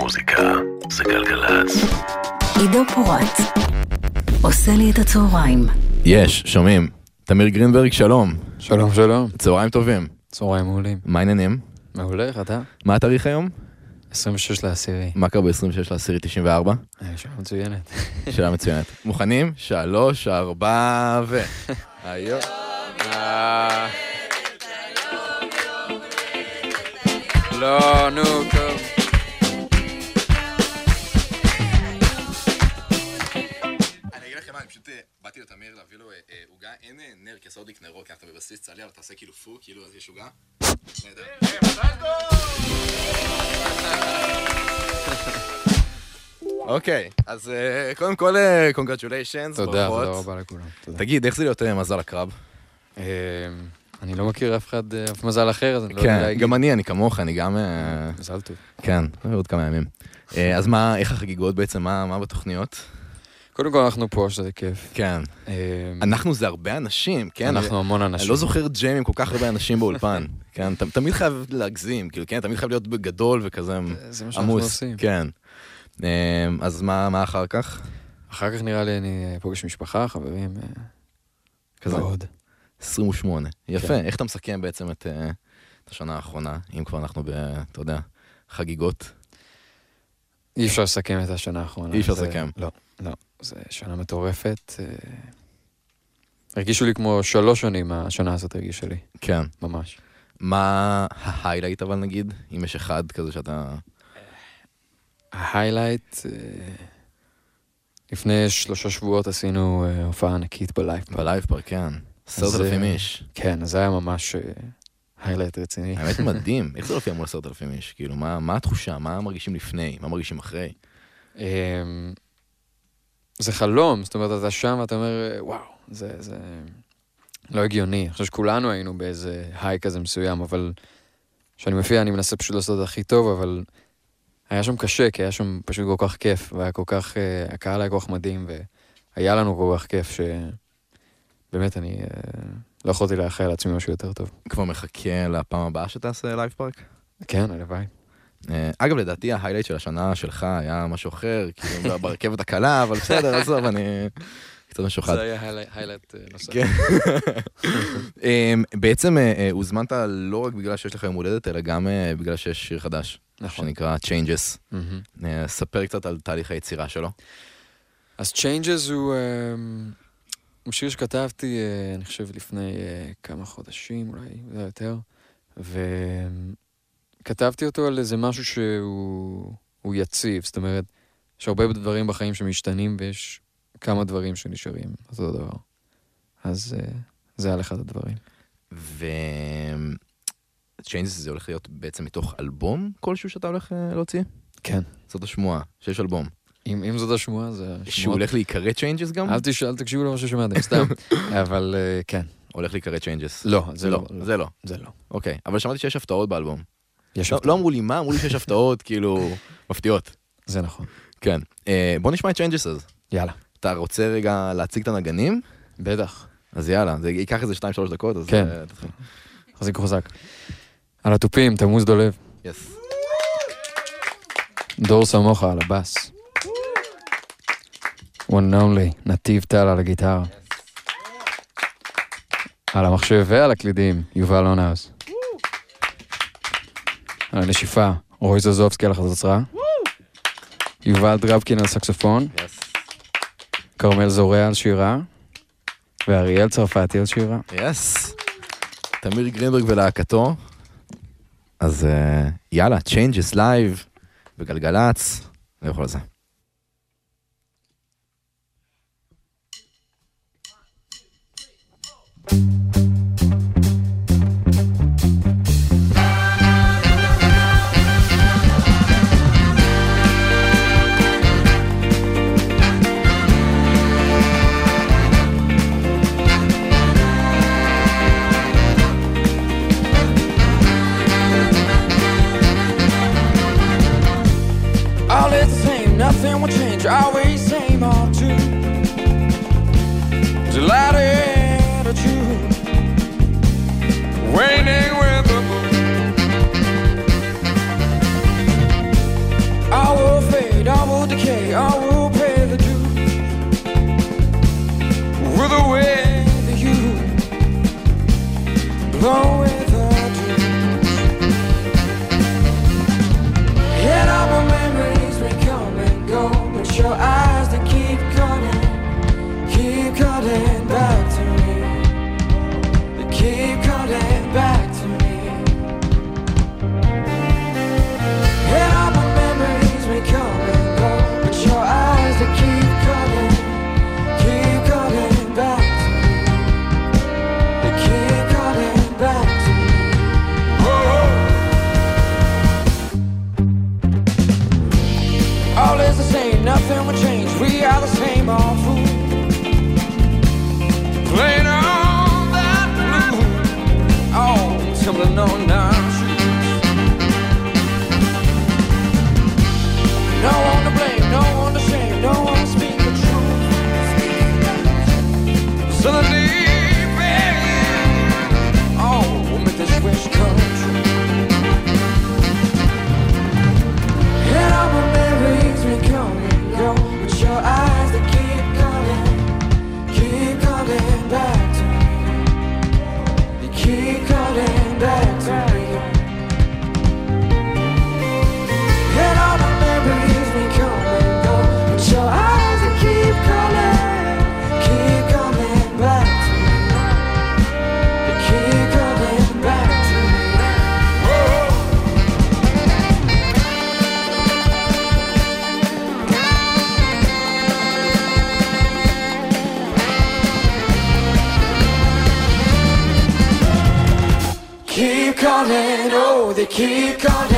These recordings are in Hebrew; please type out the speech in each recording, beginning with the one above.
המוזיקה זה גלגלצ. עידו פורט עושה לי את הצהריים. יש, שומעים. תמיר גרינברג, שלום. שלום שלום, צהריים טובים. צהריים מעולים. מה העניינים? מעולה, איך אתה? מה התאריך היום? 26 לעשירי. מה קרה ב-26 לעשירי 94? אה, שעה מצוינת. שאלה מצוינת. מוכנים? שלוש, ארבע ו... היום. לא, נו, טוב. באתי לתמיר להביא לו אה, אה, עוגה, אין אה, נר להדליק נרות, כי אנחנו בבסיס צה"לי, אבל תעשה כאילו פו, כאילו אז יש עוגה. נהדר. אוקיי, אז קודם כל, קונגרצ'וליישנס, תודה, תודה רבה לכולם. תגיד, איך זה להיות מזל הקרב? אני לא מכיר אף אחד, אף מזל אחר, אז אני לא יודע כן, להגיד. גם אני, אני כמוך, אני גם... מזל טוב. כן, עוד כמה ימים. אז מה, איך החגיגות בעצם, מה מה בתוכניות? קודם כל אנחנו פה, שזה כיף. כן. אה, אנחנו זה הרבה אנשים, כן? אנחנו המון אני אנשים. לא זוכר ג'ם עם כל כך הרבה אנשים באולפן, כן? תמיד חייב להגזים, כאילו, כן? תמיד חייב להיות בגדול וכזה זה מה שאנחנו עמוס. עושים. כן. אה, אז מה מה אחר כך? אחר כך נראה לי אני פוגש משפחה, חברים, אה, כזה. ועוד. 28. יפה. כן. איך אתה מסכם בעצם את אה, השנה האחרונה, אם כבר אנחנו ב... אתה יודע, חגיגות? אי אפשר לסכם את השנה האחרונה. אי אפשר לסכם. לא, לא. זו שנה מטורפת. אה, הרגישו לי כמו שלוש שנים, השנה הזאת הרגישה לי, כן. ממש. מה ההיילייט אבל נגיד? אם יש אחד כזה שאתה... ה-highlight, אה, לפני שלושה שבועות עשינו אה, הופעה ענקית בלייב. בלייב פארק, כן. עשרת אלפים איש. כן, אז זה היה ממש highlight רציני. האמת מדהים. איך זה להופיע מול עשרת אלפים איש? כאילו, מה מה התחושה? מה מרגישים לפני? מה מרגישים אחרי? זה חלום, זאת אומרת, אתה שם ואתה אומר, וואו, זה, זה לא הגיוני. אני חושב שכולנו היינו באיזה high כזה מסוים, אבל כשאני מופיע אני מנסה פשוט לעשות את הכי טוב, אבל היה שם קשה, כי היה שם פשוט כל כך כיף, והיה כל כך, אה, הקהל היה כל כך מדהים, והיה לנו כל כך כיף, שבאמת אני אה, לא יכולתי לאחל לעצמי משהו יותר טוב. כבר מחכה לפעם הבאה שתעשה לייב פארק? כן, הלוואי. אה, אגב, לדעתי ה-highlight של השנה שלך היה משהו אחר, כאילו ברכבת הקלה, אבל בסדר, עזוב, אני קצת משוחד. זה היה highlight נוסף. כן. אמ, בעצם אה, אה, הוזמנת לא רק בגלל שיש לך יום הולדת, אלא גם אה, בגלל שיש שיר חדש, נכון. שנקרא Changes. אה, ספר קצת על תהליך היצירה שלו. אז Changes הוא, הוא שיר שכתבתי, אה, אני חושב, לפני אה, כמה חודשים, אולי זה יותר, וכתבתי אותו על איזה משהו שהוא הוא יציב, זאת אומרת, יש הרבה דברים בחיים שמשתנים ויש כמה דברים שנשארים אותו דבר. אז אה, זה היה אחד הדברים. ו... Changes זה הולך להיות בעצם מתוך אלבום כלשהו שאתה הולך אה, להוציא? כן. זאת השמועה, שיש אלבום. אם, אם זאת השמועה, זה שהוא השמועות. הולך להיקרא Changes גם? אל, תש... אל תקשיבו למה ששמעתם, סתם. אבל אה, כן. הולך להיקרא Changes. לא, זה לא. זה לא. זה לא. אוקיי, אבל שמעתי שיש הפתעות באלבום. יש לא- הבטחה. לא אמרו לי מה, אמרו לי שיש הפתעות, כאילו, מפתיעות. זה נכון. כן. אה, בוא נשמע את Changes אז. יאללה. אתה רוצה רגע להציג את הנגנים? בטח. אז יאללה, זה ייקח איזה 2-3 דקות, אז... כן. אה, תתחיל. חזק חזק. על התופים, תמוז דולב. יס. דור סמוכה על הבאס. one and only, נתיב טל על הגיטרה. על המחשב ועל הקלידים, יובל אונהאוס. הנשיפה, רוי זוזובסקי על החצוצרה. יובל דרבקין על סקסופון. כרמל זורע על שירה. ואריאל צרפתי על שירה. יס. תמיר גרינברג ולהקתו. אז אה, יאללה, Changes Live בגלגלצ, לכו על זה. Nothing will change, always keep calling.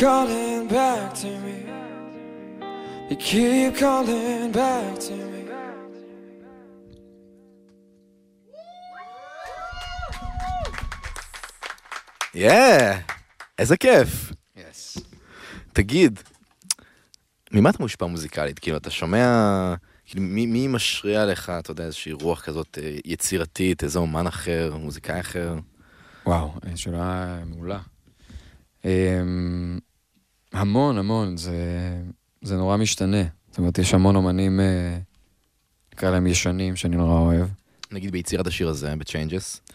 Calling back to me. They keep calling back to me. יא, איזה כיף. תגיד, ממה אתה מושפע מוזיקלית? כאילו, אתה שומע... כאילו, מי, מי משריע לך, אתה יודע, איזושהי רוח כזאת אה, יצירתית, איזה אומן אחר, מוזיקאי אחר? וואו, אה, שאלה מעולה. אמ, המון, המון, זה, זה נורא משתנה. זאת אומרת, יש המון אומנים, אה, נקרא להם ישנים, שאני נורא אוהב. נגיד ביצירת השיר הזה, ב-Changes.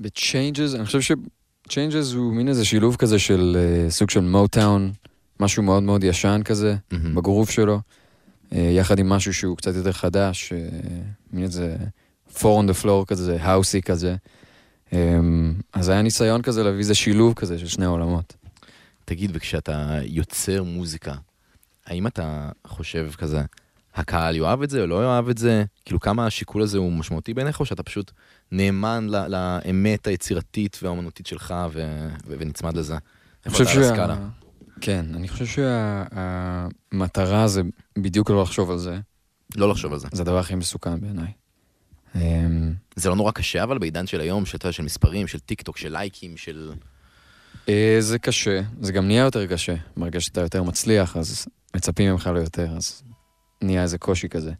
ב-Changes, אני חושב ש-Changes הוא מין איזה שילוב כזה של אה, סוג של מוטאון, משהו מאוד מאוד ישן כזה, מהמם. בגרוף שלו, אה, יחד עם משהו שהוא קצת יותר חדש, אה, מין איזה four on the floor כזה, האוסי כזה. אה, אז היה ניסיון כזה להביא איזה שילוב כזה של שני העולמות. תגיד, וכשאתה יוצר מוזיקה, האם אתה חושב כזה, הקהל יאהב את זה או לא יאהב את זה? כאילו, כמה השיקול הזה הוא משמעותי בעיניך, או שאתה פשוט נאמן ל- לאמת היצירתית והאומנותית שלך ו- ו- ונצמד לזה? אני חושב שה... כן, אני חושב שהמטרה זה בדיוק לא לחשוב על זה. לא לחשוב על זה. זה הדבר הכי מסוכן בעיניי. זה לא נורא קשה, אבל בעידן של היום, שאתה יודע, של מספרים, של טיק טוק, של לייקים, של... אה, זה קשה, זה גם נהיה יותר קשה. ברגע שאתה יותר מצליח, אז מצפים ממך ליותר, אז נהיה איזה קושי כזה.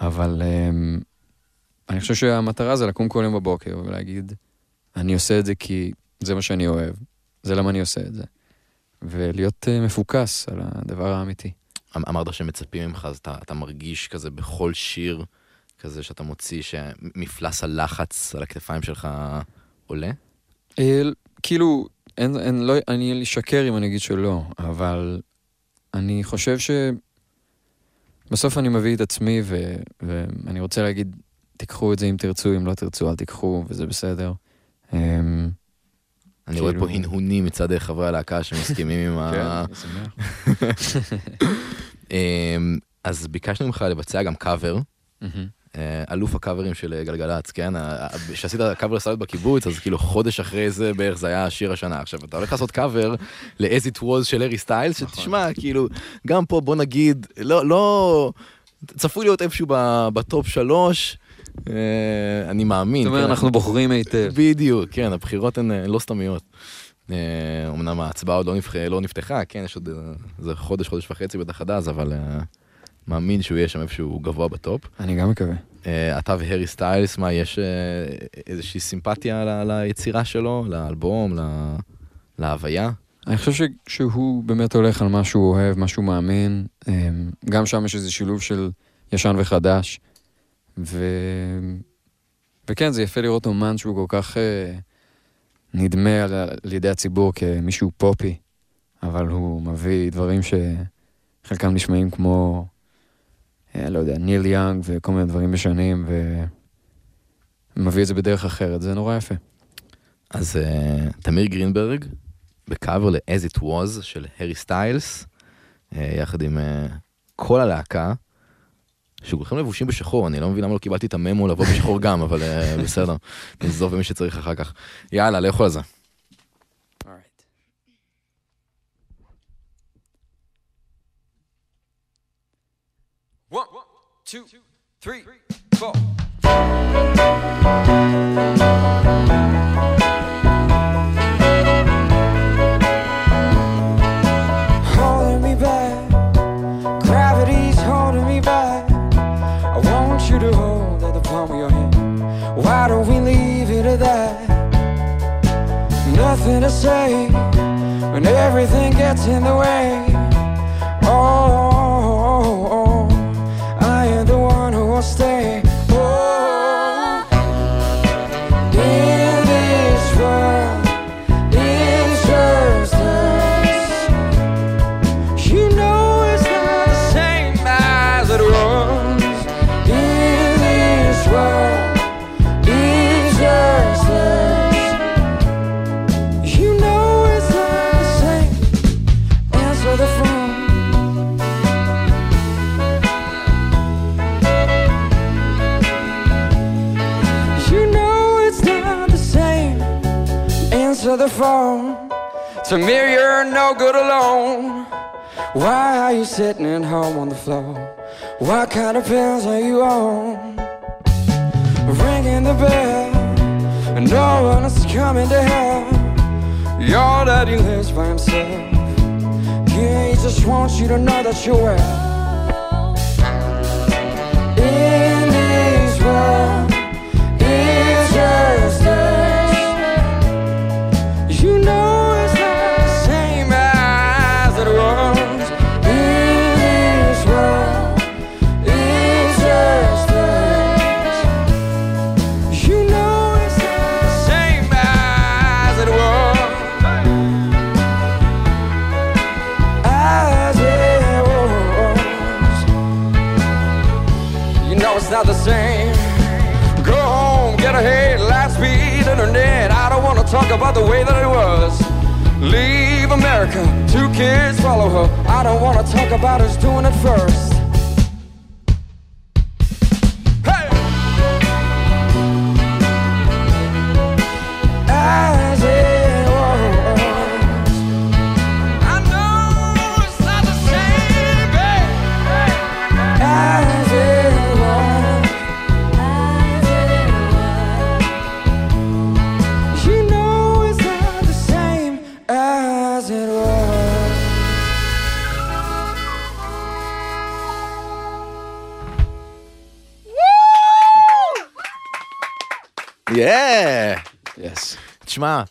אבל אמ, אני חושב שהמטרה זה לקום כל יום בבוקר ולהגיד, אני עושה את זה כי זה מה שאני אוהב, זה למה אני עושה את זה. ולהיות אה, מפוקס על הדבר האמיתי. אמ- אמרת שמצפים ממך, אז אתה, אתה מרגיש כזה בכל שיר, כזה שאתה מוציא, שמפלס הלחץ על הכתפיים שלך עולה? אה, כאילו, אין, אין, לא, אני אשקר אם אני אגיד שלא, אבל אני חושב ש... בסוף אני מביא את עצמי, ו, ואני רוצה להגיד, תיקחו את זה אם תרצו, אם לא תרצו, אל תיקחו, וזה בסדר. אמ, אני רואה כאילו- פה הנהונים מצד חברי הלהקה שמסכימים עם כן, ה... אני שמח. אמ, אז ביקשנו ממך לבצע גם קאבר, אלוף הקאברים של אה, גלגלצ, כן? כשעשית קאבר סלט בקיבוץ, אז כאילו חודש אחרי זה בערך זה היה שיר השנה. עכשיו, אתה הולך לעשות קאבר ל-As It Was של הארי סטיילס, נכון. שתשמע, כאילו, גם פה בוא נגיד, לא, לא, צפוי להיות איפשהו בטופ שלוש, אה, אני מאמין. זאת אומרת, כן? אנחנו בוחרים היטב. בדיוק, כן, הבחירות הן אה, לא סתמיות. אה, אמנם ההצבעה עוד לא. לא נפתחה, כן, יש עוד אה, איזה חודש, חודש וחצי בטח עד אז, אבל אה, מאמין שהוא יהיה שם איפשהו גבוה בטופ. אני גם מקווה. אה, אתה והארי סטיילס, מה, יש אה, איזושהי סימפתיה ליצירה שלו, לאלבום, ל- להוויה? אני חושב ש- שהוא באמת הולך על מה שהוא אוהב, מה שהוא מאמין. אמ, גם שם יש איזה שילוב של ישן וחדש. ו... וכן, זה יפה לראות אומן שהוא כל כך אה, נדמה על, על ידי הציבור כמישהו פופי, אבל הוא מביא דברים ש... חלקם נשמעים כמו, אה, לא יודע, ניל יאנג וכל מיני דברים ישנים, ומביא את זה בדרך אחרת, זה נורא יפה. אז uh, תמיר גרינברג, בקאבר ל-As It Was של הארי סטיילס, uh, יחד עם uh, כל הלהקה, שכולכם לבושים בשחור, אני לא מבין למה לא קיבלתי את הממו לבוא בשחור גם, אבל uh, בסדר, נעזוב במי שצריך אחר כך. יאללה, לכו על זה. Two, three, four. holding me back. Gravity's holding me back. I want you to hold at the palm of your hand. Why don't we leave it at that? Nothing to say when everything gets in the way. Answer the phone. To me, you're no good alone. Why are you sitting at home on the floor? What kind of pills are you on? Ringing the bell, and no one is coming to help. Your daddy lives by himself. He just wants you to know that you're well. In this world, talk about the way that it was. Leave America, two kids follow her. I don't wanna talk about us doing it first. Yes. תשמע,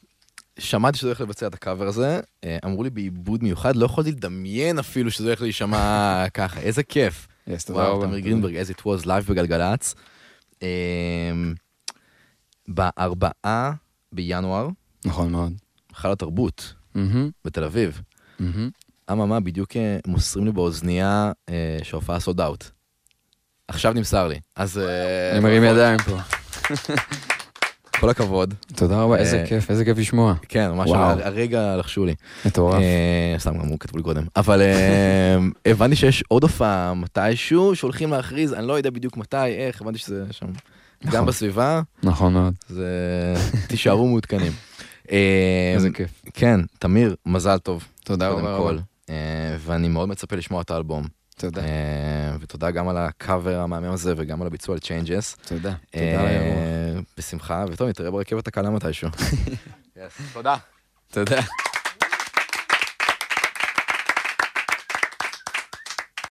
שמעתי שזה הולך לבצע את הקאבר הזה, אה, אמרו לי בעיבוד מיוחד, לא יכולתי לדמיין אפילו שזה הולך להישמע ככה, איזה כיף. Yes, תודה וואו, רבה. תמיר גרינברג, as it was live בגלגלצ. אמ, בארבעה בינואר, נכון מאוד. היכל התרבות בתל אביב. אממה, בדיוק אה, מוסרים לי באוזנייה אה, שההופעה sold out. עכשיו נמסר לי, אז... אני מרים ידיים פה. כל הכבוד. תודה רבה, איזה אה, כיף, איזה כיף לשמוע. כן, ממש הרגע לחשו לי. מטורף. אה, סתם, גם הוא כתבו לי קודם. אבל אה, הבנתי שיש עוד הופעה מתישהו שהולכים להכריז, אני לא יודע בדיוק מתי, איך, הבנתי שזה שם גם נכון. בסביבה, נכון מאוד. זה... תישארו מעודכנים. איזה כיף. כן, תמיר, מזל טוב. תודה רבה. ואני מאוד מצפה לשמוע את האלבום. תודה. אה, ותודה גם על הקאבר המהמם הזה וגם על הביצוע על Changes. תודה. אה, תודה על האירוע. בשמחה, וטוב, נתראה ברכבת הקלה מתישהו. תודה. תודה.